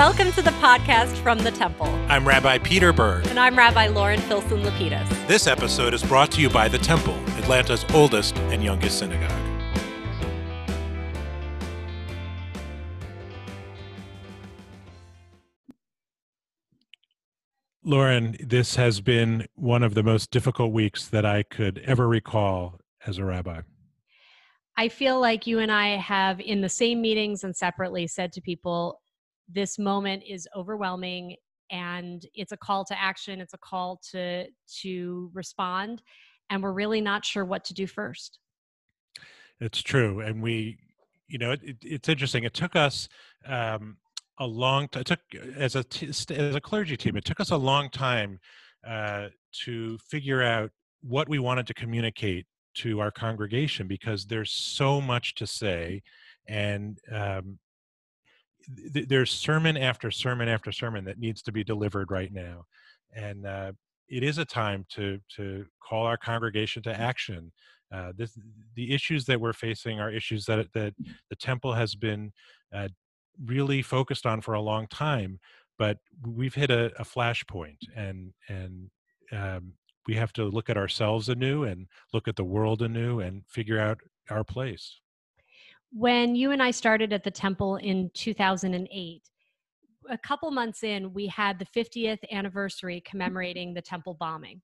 Welcome to the podcast from the Temple. I'm Rabbi Peter Berg. And I'm Rabbi Lauren Filson Lapidus. This episode is brought to you by the Temple, Atlanta's oldest and youngest synagogue. Lauren, this has been one of the most difficult weeks that I could ever recall as a rabbi. I feel like you and I have, in the same meetings and separately, said to people, this moment is overwhelming and it's a call to action it's a call to to respond and we're really not sure what to do first it's true and we you know it, it's interesting it took us um, a long time. It took as a t- as a clergy team. It took us a long time uh, to figure out what we wanted to communicate to our congregation because there's so much to say, and um, th- there's sermon after sermon after sermon that needs to be delivered right now, and uh, it is a time to to call our congregation to action. Uh, this, the issues that we're facing are issues that that the temple has been uh, really focused on for a long time but we've hit a, a flashpoint and and um, we have to look at ourselves anew and look at the world anew and figure out our place when you and i started at the temple in 2008 a couple months in we had the 50th anniversary commemorating the temple bombing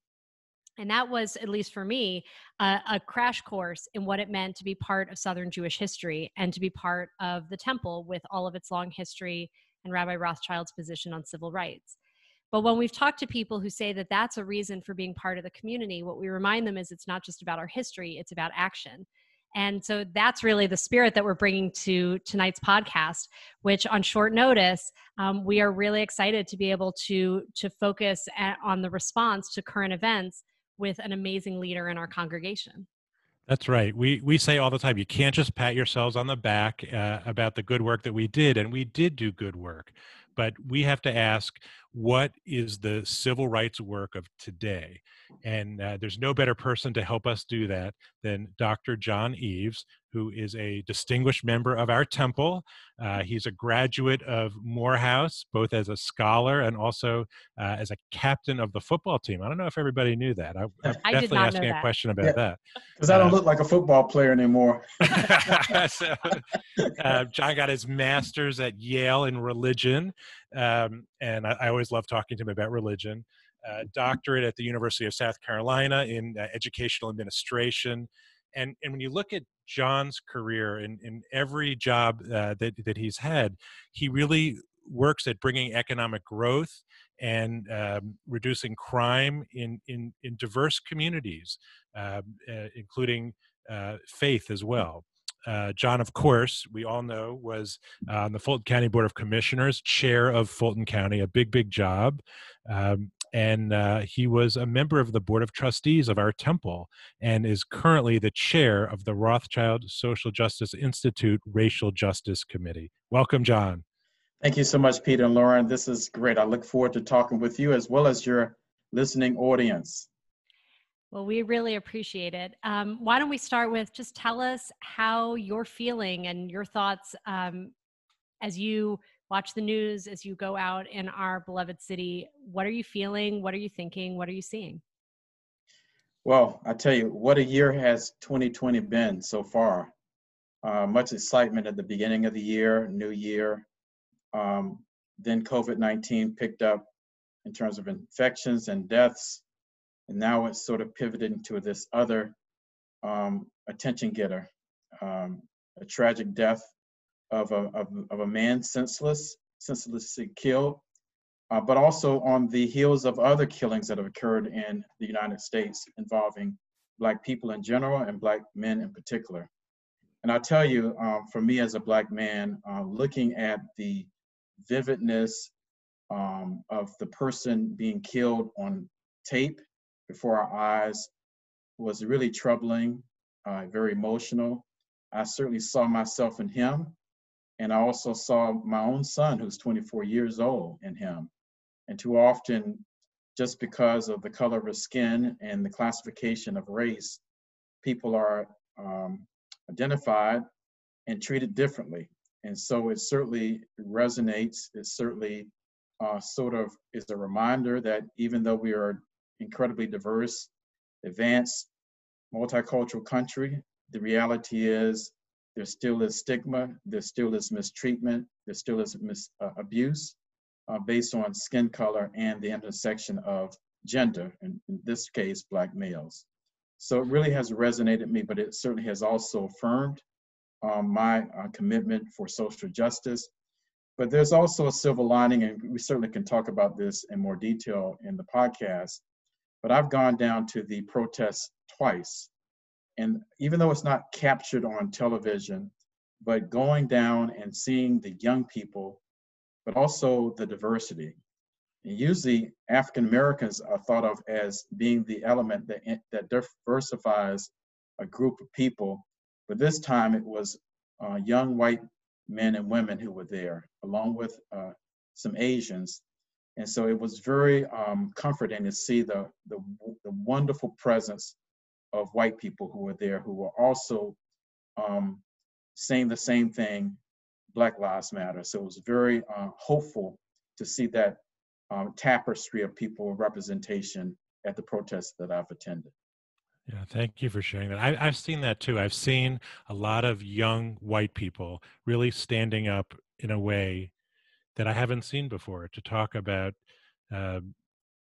and that was, at least for me, a crash course in what it meant to be part of Southern Jewish history and to be part of the temple with all of its long history and Rabbi Rothschild's position on civil rights. But when we've talked to people who say that that's a reason for being part of the community, what we remind them is it's not just about our history, it's about action. And so that's really the spirit that we're bringing to tonight's podcast, which on short notice, um, we are really excited to be able to, to focus at, on the response to current events with an amazing leader in our congregation. That's right. We we say all the time you can't just pat yourselves on the back uh, about the good work that we did, and we did do good work, but we have to ask what is the civil rights work of today, and uh, there's no better person to help us do that than Dr. John Eaves, who is a distinguished member of our temple. Uh, he's a graduate of Morehouse, both as a scholar and also uh, as a captain of the football team. I don't know if everybody knew that. I, am definitely asking a question about yeah, that. Because I don't uh, look like a football player anymore. so, uh, John got his master's at Yale in religion, um, and I, I always love talking to him about religion. Uh, doctorate at the University of South Carolina in uh, educational administration. And, and when you look at John's career in, in every job uh, that, that he's had, he really works at bringing economic growth and um, reducing crime in, in, in diverse communities, uh, uh, including uh, faith as well. Uh, John, of course, we all know, was on the Fulton County Board of Commissioners, chair of Fulton County, a big, big job. Um, and uh, he was a member of the board of trustees of our temple and is currently the chair of the Rothschild Social Justice Institute Racial Justice Committee. Welcome, John. Thank you so much, Peter and Lauren. This is great. I look forward to talking with you as well as your listening audience. Well, we really appreciate it. Um, why don't we start with just tell us how you're feeling and your thoughts um, as you watch the news as you go out in our beloved city. What are you feeling? What are you thinking? What are you seeing? Well, I tell you, what a year has 2020 been so far. Uh, much excitement at the beginning of the year, new year. Um, then COVID 19 picked up in terms of infections and deaths. And now it's sort of pivoted into this other um, attention getter, um, a tragic death of a, of, of a man senseless, senselessly killed, uh, but also on the heels of other killings that have occurred in the United States involving Black people in general and Black men in particular. And I tell you, um, for me as a Black man, uh, looking at the vividness um, of the person being killed on tape before our eyes was really troubling, uh, very emotional. I certainly saw myself in him. And I also saw my own son, who's 24 years old, in him. And too often, just because of the color of his skin and the classification of race, people are um, identified and treated differently. and so it certainly resonates. It certainly uh, sort of is a reminder that even though we are incredibly diverse, advanced, multicultural country, the reality is there still is stigma, there still is mistreatment, there still is mis- uh, abuse uh, based on skin color and the intersection of gender, in, in this case, Black males. So it really has resonated me, but it certainly has also affirmed um, my uh, commitment for social justice. But there's also a silver lining, and we certainly can talk about this in more detail in the podcast. But I've gone down to the protests twice. And even though it's not captured on television, but going down and seeing the young people, but also the diversity. And usually African Americans are thought of as being the element that, that diversifies a group of people but this time it was uh, young white men and women who were there, along with uh, some Asians. And so it was very um, comforting to see the, the, the, wonderful presence of white people who were there, who were also um, saying the same thing, Black Lives Matter. So it was very uh, hopeful to see that um, tapestry of people representation at the protests that I've attended. Yeah, thank you for sharing that. I, have seen that too. I've seen a lot of young white people really standing up in a way that I haven't seen before to talk about uh,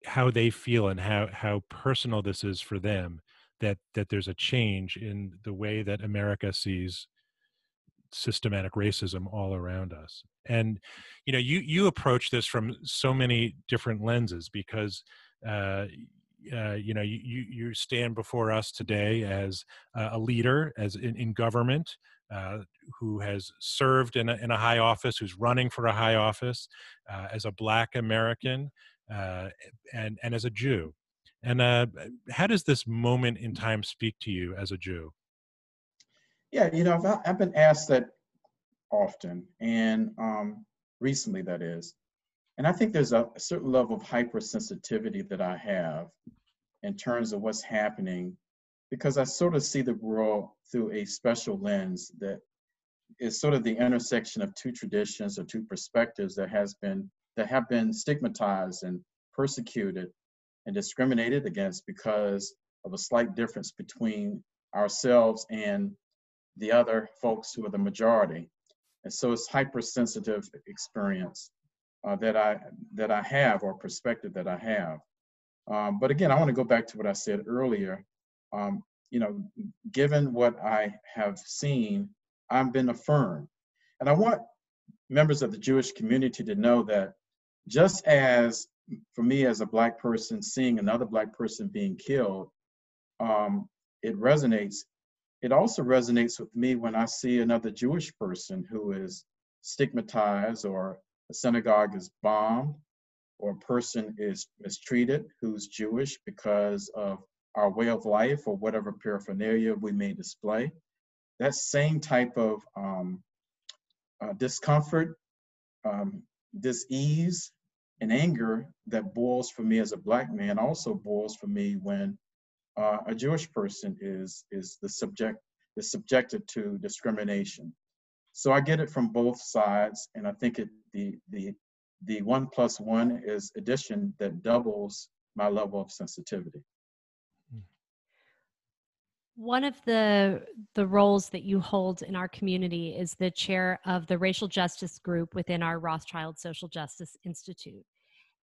how they feel and how how personal this is for them. That that there's a change in the way that America sees systematic racism all around us. And you know, you you approach this from so many different lenses because uh, uh, you know you, you stand before us today as a leader as in, in government uh, who has served in a, in a high office who's running for a high office uh, as a black american uh, and and as a jew. And uh, how does this moment in time speak to you as a jew? Yeah you know i've, I've been asked that often and um, recently that is and I think there's a, certain level of hypersensitivity that I have in terms of what's happening because I sort of see the world through a special lens that is sort of the intersection of two traditions or two perspectives that has been that have been stigmatized and persecuted and discriminated against because of a slight difference between ourselves and the other folks who are the majority. And so it's hypersensitive experience uh, that I that I have or perspective that I have. Um, but again, I want to go back to what I said earlier. Um, you know, given what I have seen, I've been affirmed, and I want members of the Jewish community to know that just as for me as a black person seeing another black person being killed, um, it resonates. It also resonates with me when I see another Jewish person who is stigmatized or a synagogue is bombed or a person is mistreated who's Jewish because of our way of life or whatever paraphernalia we may display, that same type of um, uh, discomfort, um, dis-ease, and anger that boils for me as a black man also boils for me when uh, a Jewish person is is the subject is subjected to discrimination. So I get it from both sides, and I think it the the the one plus one is addition that doubles my level of sensitivity. One of the the roles that you hold in our community is the chair of the racial justice group within our Rothschild Social Justice Institute.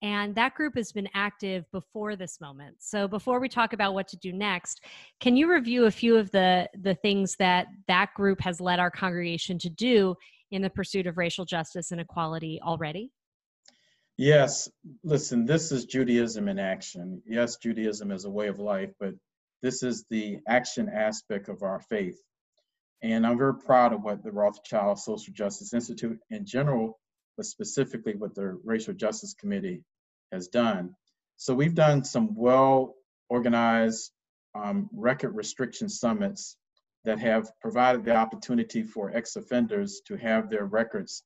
And that group has been active before this moment. So before we talk about what to do next, can you review a few of the the things that that group has led our congregation to do in the pursuit of racial justice and equality already? Yes, listen, this is Judaism in action. Yes, Judaism is a way of life, but this is the action aspect of our faith. And I'm very proud of what the Rothschild Social Justice Institute in general, but specifically what the Racial Justice Committee has done. So we've done some well organized um, record restriction summits that have provided the opportunity for ex offenders to have their records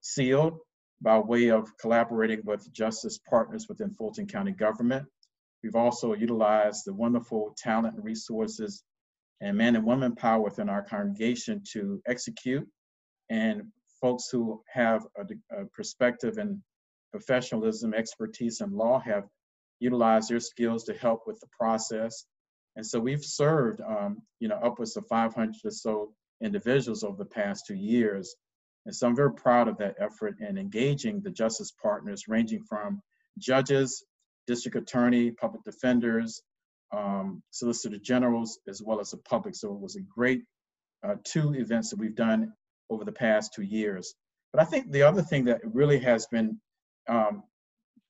sealed by way of collaborating with justice partners within Fulton County government. We've also utilized the wonderful talent and resources and man and woman power within our congregation to execute and folks who have a, a perspective and professionalism, expertise in law have utilized their skills to help with the process. And so we've served, um, you know, upwards of 500 or so individuals over the past two years. And so I'm very proud of that effort in engaging the justice partners, ranging from judges, district attorney, public defenders, um, solicitor generals, as well as the public. So it was a great uh, two events that we've done over the past two years. But I think the other thing that really has been um,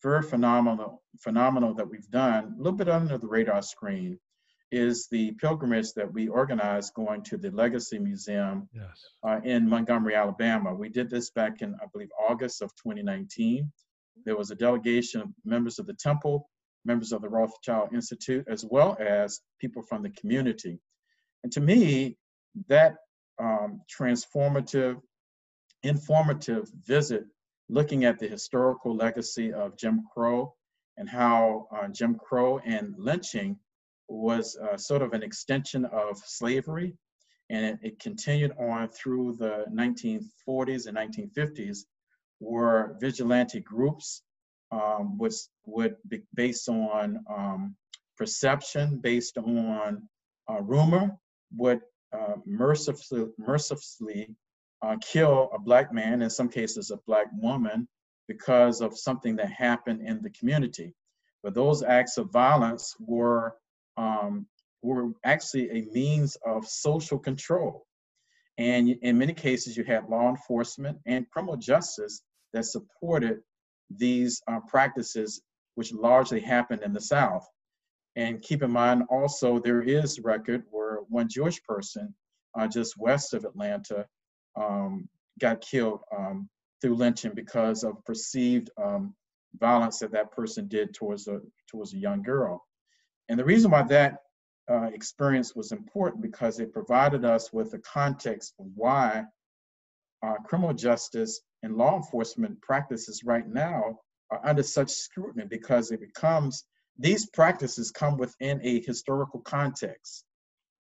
very phenomenal, phenomenal that we've done, a little bit under the radar screen, is the pilgrimage that we organized going to the Legacy Museum yes. uh, in Montgomery, Alabama. We did this back in, I believe, August of 2019. There was a delegation of members of the temple, members of the Rothschild Institute, as well as people from the community. And to me, that um, transformative, informative visit looking at the historical legacy of Jim Crow and how uh, Jim Crow and lynching was uh, sort of an extension of slavery. And it, it, continued on through the 1940s and 1950s, where vigilante groups um, was, would be based on um, perception, based on uh, rumor, would uh, mercifully, mercifully uh, kill a black man, in some cases a black woman, because of something that happened in the community. But those acts of violence were um, were actually a means of social control. And in many cases, you had law enforcement and criminal justice that supported these uh, practices, which largely happened in the South. And keep in mind also, there is record where one Jewish person uh, just west of Atlanta um, got killed um, through lynching because of perceived um, violence that that person did towards a, towards a young girl. And the reason why that uh, experience was important because it provided us with a context of why uh, criminal justice and law enforcement practices right now are under such scrutiny because it becomes these practices come within a historical context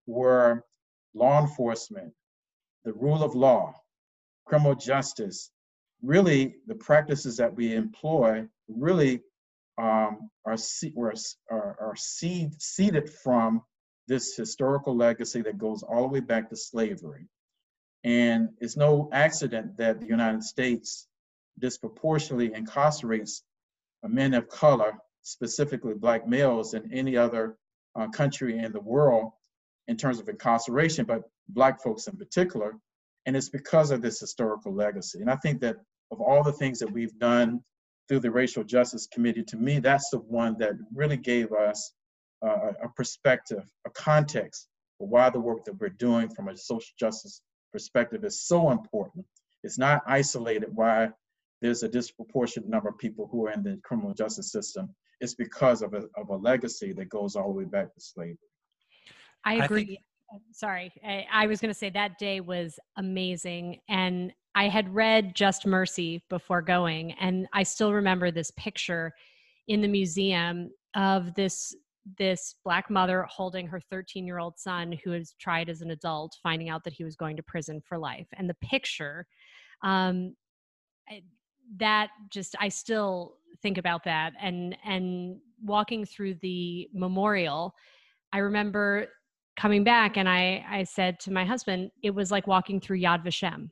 where law enforcement, the rule of law, criminal justice, really the practices that we employ really um, are, are, are seed, seeded from this historical legacy that goes all the way back to slavery. And it's no accident that the United States disproportionately incarcerates men of color, specifically black males, than any other uh, country in the world in terms of incarceration, but black folks in particular. And it's because of this historical legacy. And I think that of all the things that we've done through the Racial Justice Committee, to me, that's the one that really gave us uh, a perspective, a context for why the work that we're doing from a social justice perspective is so important. It's not isolated why there's a disproportionate number of people who are in the criminal justice system. It's because of a, of a legacy that goes all the way back to slavery. I agree. I think- Sorry, I, I was going to say that day was amazing. And I had read Just Mercy before going, and I still remember this picture in the museum of this this black mother holding her 13 year old son who has tried as an adult finding out that he was going to prison for life and the picture um, that just i still think about that and and walking through the memorial i remember coming back and i i said to my husband it was like walking through yad vashem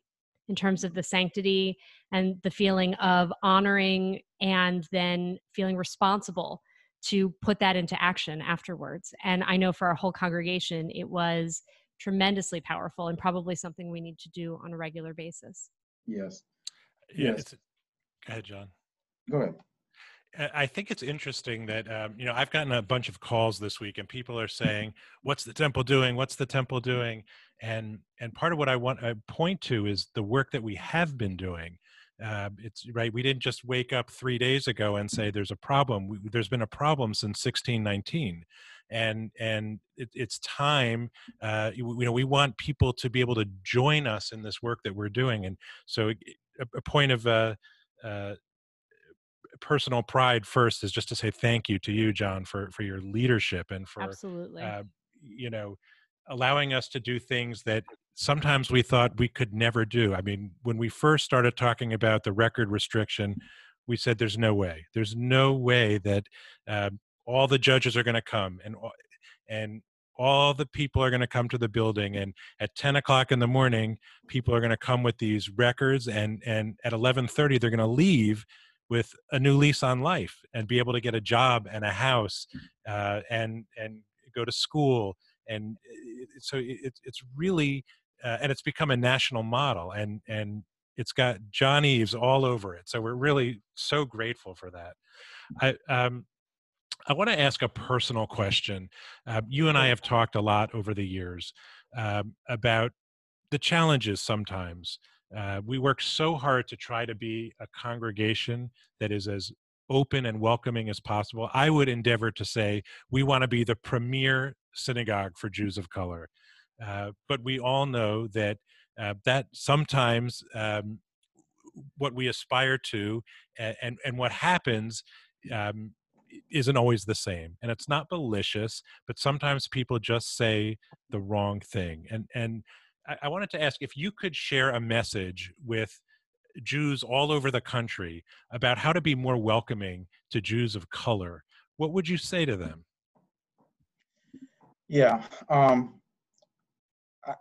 in terms of the sanctity and the feeling of honoring and then feeling responsible to put that into action afterwards. And I know for our whole congregation, it was tremendously powerful and probably something we need to do on a regular basis. Yes. Yeah. Yes. Go ahead, John. Go ahead. I think it's interesting that um, you know I've gotten a bunch of calls this week, and people are saying, "What's the temple doing? What's the temple doing?" And and part of what I want to point to is the work that we have been doing. Uh, it's right. We didn't just wake up three days ago and say there's a problem. We, there's been a problem since 1619, and and it, it's time. Uh, you, you know, we want people to be able to join us in this work that we're doing, and so a, a point of. Uh, uh, personal pride first is just to say thank you to you john for for your leadership and for absolutely uh, you know allowing us to do things that sometimes we thought we could never do. I mean, when we first started talking about the record restriction, we said there's no way. There's no way that uh, all the judges are going to come and and all the people are going to come to the building and at 10 o'clock in the morning people are going to come with these records and and at 11.30 they're going to leave with a new lease on life and be able to get a job and a house uh, and and go to school and it, so it, it's really uh, and it's become a national model and and it's got John Eaves all over it. So we're really so grateful for that. I um, I want to ask a personal question. Uh, you and I have talked a lot over the years um, about the challenges sometimes. Uh, we work so hard to try to be a congregation that is as open and welcoming as possible. I would endeavor to say we want to be the premier synagogue for Jews of color. Uh, but we all know that uh, that sometimes um, what we aspire to and, and, what happens um, isn't always the same and it's not malicious but sometimes people just say the wrong thing and and I, wanted to ask if you could share a message with Jews all over the country about how to be more welcoming to Jews of color, what would you say to them? Yeah. Um,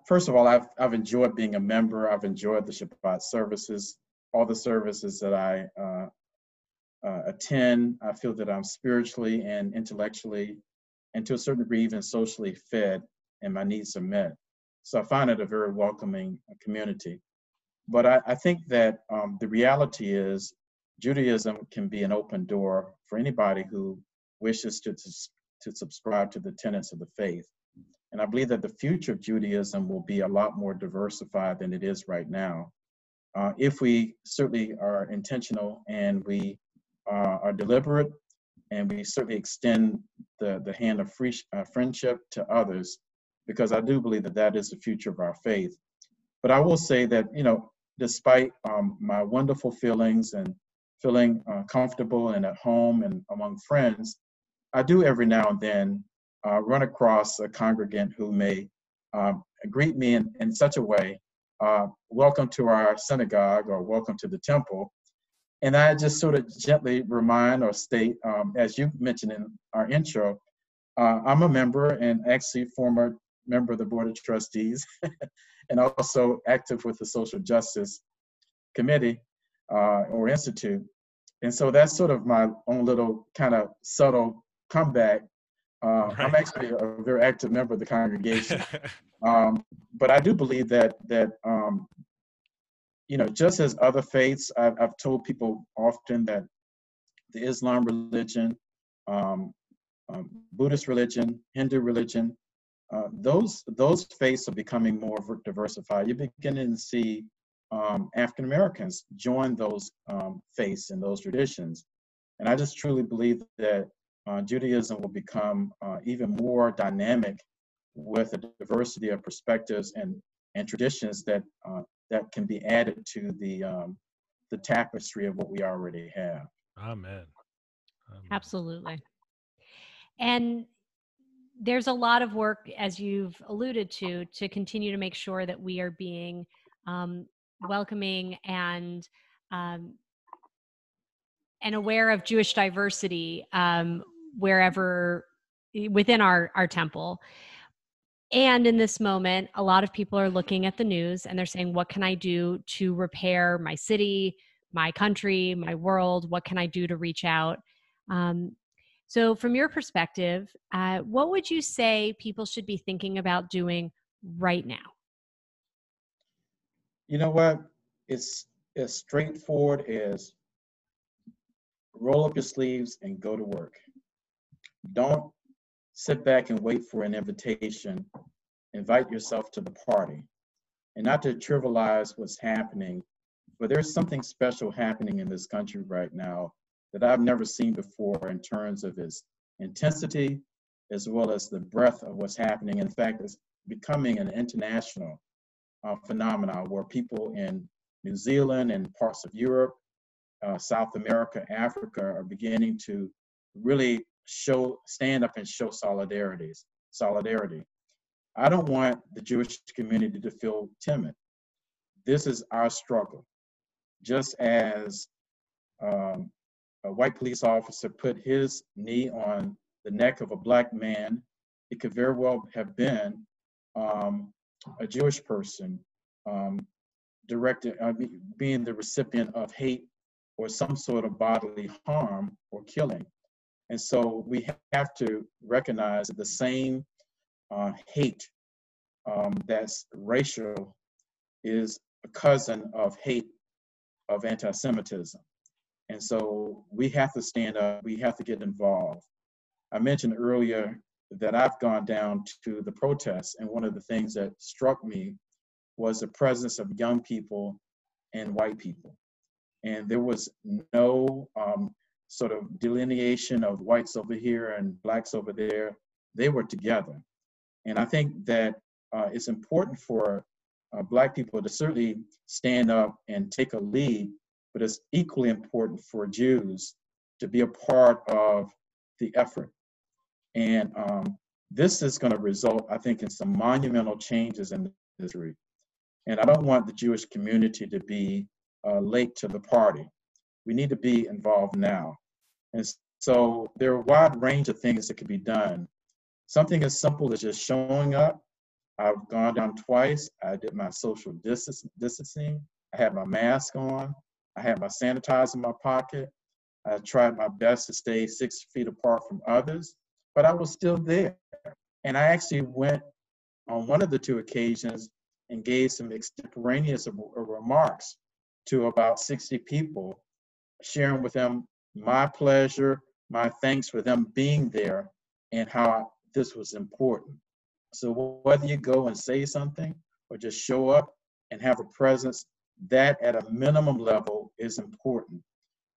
first of all, I've, I've enjoyed being a member. I've enjoyed the Shabbat services, all the services that I uh, uh, attend. I feel that I'm spiritually and intellectually, and to a certain degree, even socially fed, and my needs are met. So I find it a very welcoming community. But I, I think that um, the reality is Judaism can be an open door for anybody who wishes to, to, to subscribe to the tenets of the faith. And I believe that the future of Judaism will be a lot more diversified than it is right now. Uh, if we certainly are intentional and we uh, are deliberate and we certainly extend the, the hand of free, uh, friendship to others, because I do believe that that is the future of our faith. But I will say that, you know, despite um, my wonderful feelings and feeling uh, comfortable and at home and among friends, I do every now and then uh, run across a congregant who may um, greet me in, in such a way, uh, welcome to our synagogue or welcome to the temple. And I just sort of gently remind or state, um, as you mentioned in our intro, uh, I'm a member and actually former member of the Board of Trustees and also active with the Social Justice Committee uh, or Institute. And so that's sort of my own little kind of subtle comeback uh, right. I'm actually a very active member of the congregation, um, but I do believe that that um, you know, just as other faiths, I've, I've, told people often that the Islam religion, um, um Buddhist religion, Hindu religion, uh, those those faiths are becoming more diversified. You're beginning to see um, African Americans join those um, faiths and those traditions, and I just truly believe that uh, Judaism will become uh, even more dynamic with a diversity of perspectives and, and traditions that, uh, that can be added to the, um, the tapestry of what we already have. Amen. Amen. Absolutely. And there's a lot of work, as you've alluded to, to continue to make sure that we are being um, welcoming and um, and aware of Jewish diversity um, wherever within our our temple. And in this moment, a lot of people are looking at the news and they're saying, "What can I do to repair my city, my country, my world? What can I do to reach out?" Um, so, from your perspective, uh, what would you say people should be thinking about doing right now? You know what? It's as straightforward as roll up your sleeves and go to work. Don't sit back and wait for an invitation. Invite yourself to the party. And not to trivialize what's happening, but there's something special happening in this country right now that I've never seen before in terms of its intensity as well as the breadth of what's happening. In fact, it's becoming an international uh, phenomenon where people in New Zealand and parts of Europe, uh, South America, Africa are beginning to really show stand up and show solidarities solidarity I don't want the Jewish community to feel timid. This is our struggle. Just as um, a white police officer put his knee on the neck of a black man, it could very well have been um, a Jewish person um, directed, uh, being the recipient of hate or some sort of bodily harm or killing. And so we have to recognize that the same uh, hate um, that's racial is a cousin of hate of anti-Semitism. And so we have to stand up, we have to get involved. I mentioned earlier that I've gone down to the protests, and one of the things that struck me was the presence of young people and white people. And there was no um, sort of delineation of whites over here and blacks over there. They were together. And I think that uh, it's important for uh, black people to certainly stand up and take a lead, but it's equally important for Jews to be a part of the effort. And um, this is going to result, I think, in some monumental changes in history. And I don't want the Jewish community to be uh, late to the party. We need to be involved now. And so there are a wide range of things that can be done. Something as simple as just showing up. I've gone down twice. I did my social distancing. I had my mask on. I had my sanitizer in my pocket. I tried my best to stay six feet apart from others, but I was still there. And I actually went on one of the two occasions and gave some extemporaneous uh, remarks to about 60 people, sharing with them my pleasure, my thanks for them being there, and how this was important. So whether you go and say something or just show up and have a presence, that at a minimum level is important.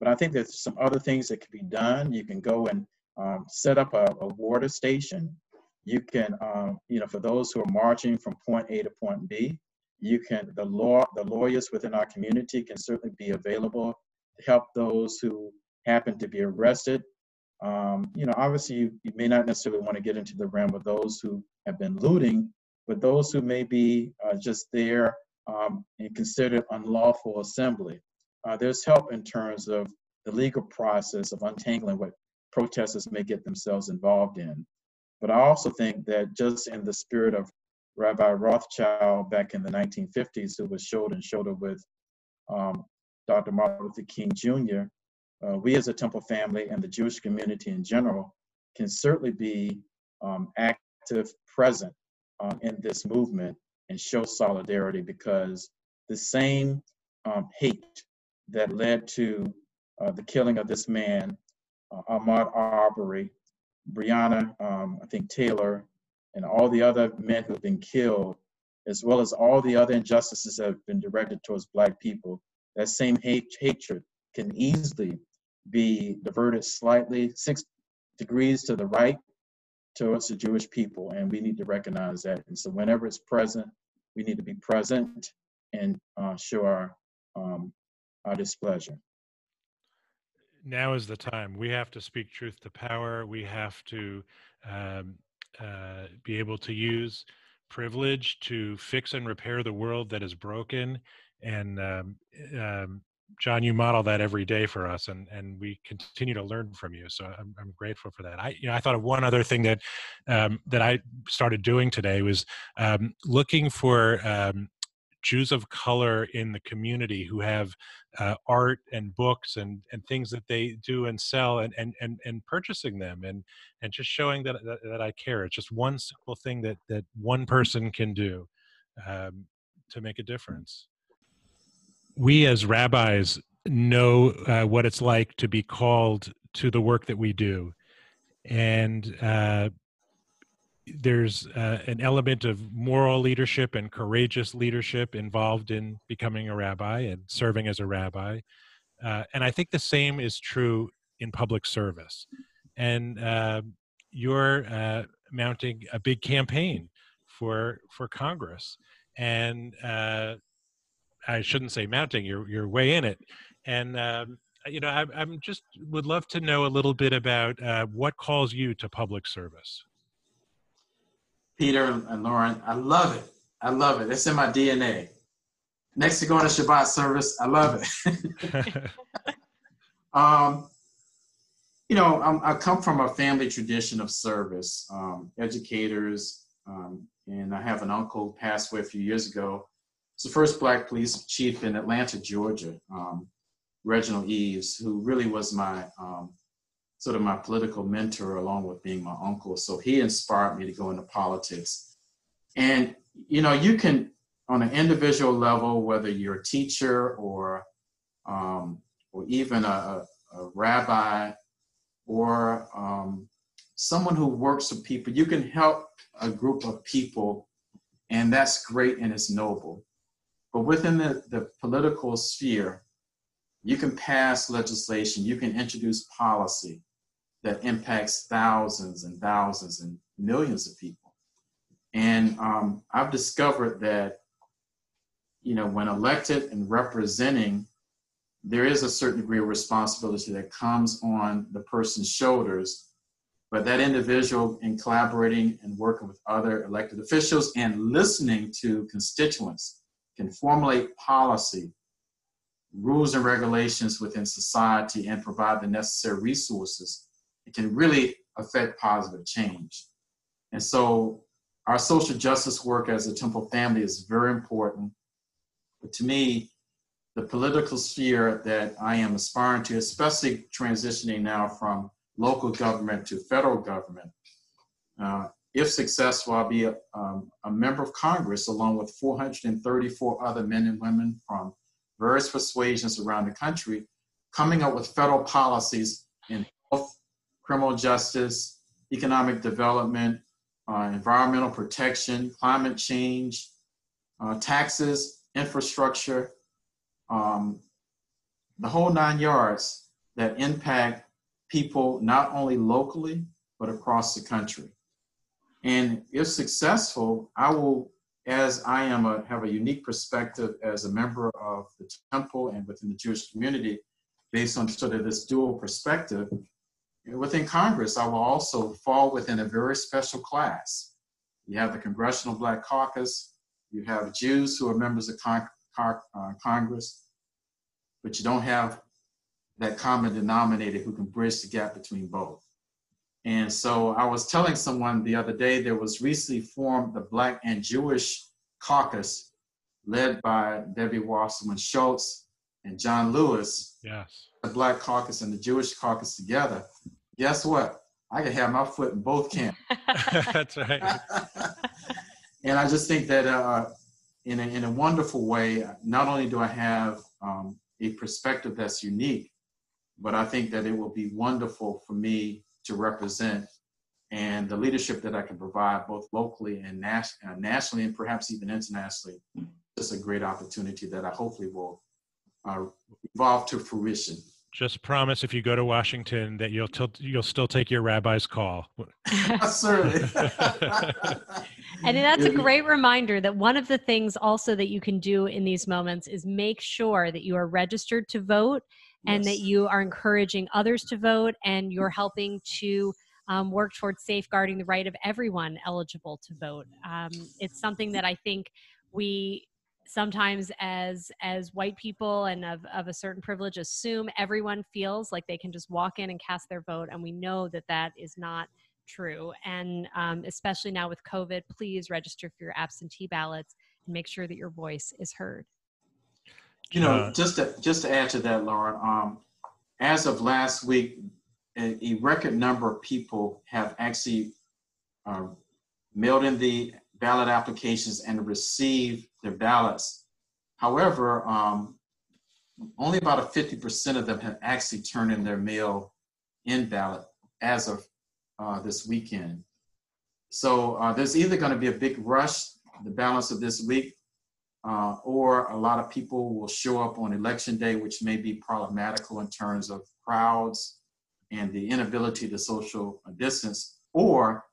But I think there's some other things that can be done. You can go and um, set up a, a, water station. You can, um, you know, for those who are marching from point A to point B, you can, the law, the lawyers within our community can certainly be available to help those who happen to be arrested. Um, you know, obviously you, you may not necessarily want to get into the realm of those who have been looting, but those who may be uh, just there um, and considered unlawful assembly. Uh, there's help in terms of the legal process of untangling what protesters may get themselves involved in. But I also think that just in the spirit of Rabbi Rothschild back in the 1950s, who was shoulder and shoulder with um, Dr. Martin Luther King Jr., uh, we as a Temple family and the Jewish community in general can certainly be um, active, present um, in this movement and show solidarity because the same um, hate that led to uh, the killing of this man, uh, Ahmaud Arbery, Breonna, um, I think Taylor, and all the other men who have been killed, as well as all the other injustices that have been directed towards Black people, that same hate, hatred can easily be diverted slightly six degrees to the right towards the Jewish people, and we need to recognize that. And so, whenever it's present, we need to be present and uh, show our um, our displeasure. Now is the time. We have to speak truth to power. We have to um, uh, be able to use privilege to fix and repair the world that is broken. And um, um, John, you model that every day for us, and and we continue to learn from you. So I'm I'm grateful for that. I you know I thought of one other thing that um, that I started doing today was um, looking for um, Jews of color in the community who have uh, art and books and, and things that they do and sell and, and, and, and purchasing them and, and just showing that, that, that I care. It's just one simple thing that, that one person can do um, to make a difference. We as rabbis know uh, what it's like to be called to the work that we do. And uh, there's uh, an element of moral leadership and courageous leadership involved in becoming a rabbi and serving as a rabbi. Uh, and I think the same is true in public service. And uh, you're uh, mounting a big campaign for for Congress, and I shouldn't say mounting. You're you're way in it, and um, you know I, am just would love to know a little bit about uh, what calls you to public service. Peter and Lauren. I love it. I love it. It's in my DNA. Next to going to Shabbat service, I love it. um, you know, I'm, i come from a family tradition of service, um, educators, um, and I have an uncle who passed away a few years ago. He's the first black police chief in Atlanta, Georgia, um, Reginald Eaves, who really was my um, sort of my political mentor along with being my uncle. So he inspired me to go into politics. And, you know, you can, on an individual level, whether you're a teacher or, um, or even a, a rabbi or um, someone who works with people, you can help a group of people, and that's great and it's noble. But within the, the political sphere, you can pass legislation, you can introduce policy, that impacts thousands and thousands and millions of people. And um, I've discovered that, you know, when elected and representing, there is a certain degree of responsibility that comes on the person's shoulders. But that individual, in collaborating and working with other elected officials and listening to constituents, can formulate policy, rules and regulations within society, and provide the necessary resources it can really affect positive change. And so our social justice work as a Temple family is very important. But to me, the political sphere that I am aspiring to, especially transitioning now from local government to federal government, uh, if successful, I'll be a, um, a, member of Congress along with 434 other men and women from various persuasions around the country, coming up with federal policies in health, criminal justice, economic development, uh, environmental protection, climate change, uh, taxes, infrastructure, um, the whole nine yards that impact people not only locally, but across the country. And if successful, I will, as I am a, have a unique perspective as a member of the temple and within the Jewish community, based on sort of this dual perspective, Within Congress, I will also fall within a very special class. You have the Congressional Black Caucus, you have Jews who are members of con- con- uh, Congress, but you don't have that common denominator who can bridge the gap between both. And so I was telling someone the other day there was recently formed the Black and Jewish Caucus led by Debbie Wasserman Schultz and John Lewis. Yes. The Black Caucus and the Jewish Caucus together guess what? I can have my foot in both camps. That's right. and I just think that uh, in, a, in a wonderful way, not only do I have um, a perspective that's unique, but I think that it will be wonderful for me to represent and the leadership that I can provide both locally and nas- uh, nationally and perhaps even internationally. It's a great opportunity that I hopefully will uh, evolve to fruition just promise if you go to Washington that you'll t- you'll still take your rabbi's call. Certainly. and that's a great reminder that one of the things also that you can do in these moments is make sure that you are registered to vote and yes. that you are encouraging others to vote and you're helping to um, work towards safeguarding the right of everyone eligible to vote. Um, it's something that I think we sometimes as as white people and of, of a certain privilege assume everyone feels like they can just walk in and cast their vote and we know that that is not true and um, especially now with covid please register for your absentee ballots and make sure that your voice is heard you know uh, just to just to add to that lauren um, as of last week a, a, record number of people have actually uh, mailed in the ballot applications and received their ballots. However, um, only about a 50% of them have actually turned in their mail in ballot as of uh, this weekend. So uh, there's either going to be a big rush the balance of this week, uh, or a lot of people will show up on election day, which may be problematical in terms of crowds and the inability to social distance, or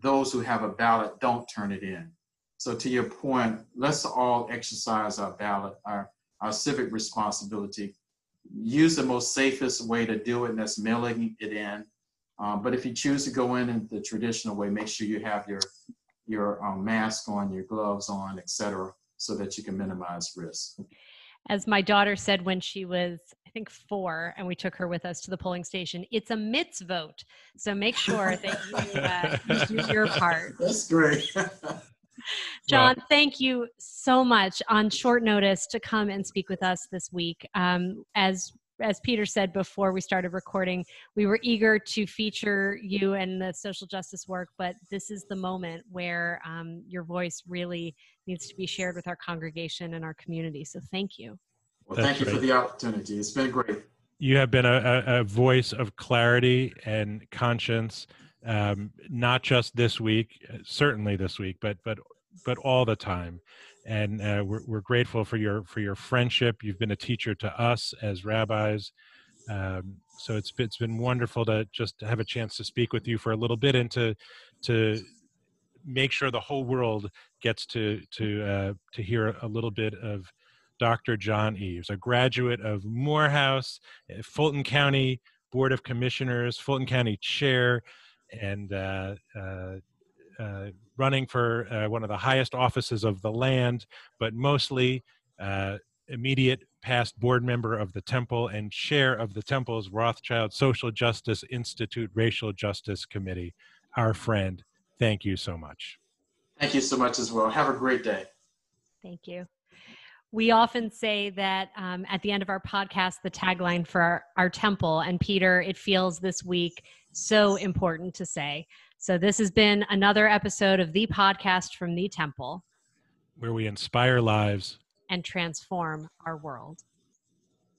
those who have a ballot don't turn it in. So to your point, let's all exercise our ballot, our, our civic responsibility. Use the most safest way to do it, and that's mailing it in. Um, but if you choose to go in in the traditional way, make sure you have your your um, mask on, your gloves on, etc., so that you can minimize risk. As my daughter said when she was, I think, four, and we took her with us to the polling station, it's a MITS vote. So make sure that you, uh, you do your part. That's great. John, well, thank you so much on short notice to come and speak with us this week. Um, as as Peter said before we started recording, we were eager to feature you and the social justice work, but this is the moment where um, your voice really needs to be shared with our congregation and our community. So thank you. Well, thank you for the opportunity. It's been great. You have been a, a, a voice of clarity and conscience, um, not just this week, certainly this week, but but but all the time and uh, we're, we're grateful for your for your friendship you've been a teacher to us as rabbis um, so it's it's been wonderful to just have a chance to speak with you for a little bit and to to make sure the whole world gets to to uh, to hear a little bit of Dr. John Eaves, a graduate of Morehouse, uh, Fulton County Board of Commissioners, Fulton County Chair, and uh, uh, uh, running for uh, one of the highest offices of the land, but mostly uh, immediate past board member of the temple and chair of the temple's Rothschild Social Justice Institute Racial Justice Committee. Our friend, thank you so much. Thank you so much as well. Have a great day. Thank you. We often say that um, at the end of our podcast, the tagline for our, our temple, and Peter, it feels this week so important to say. So, this has been another episode of the podcast from the temple, where we inspire lives and transform our world.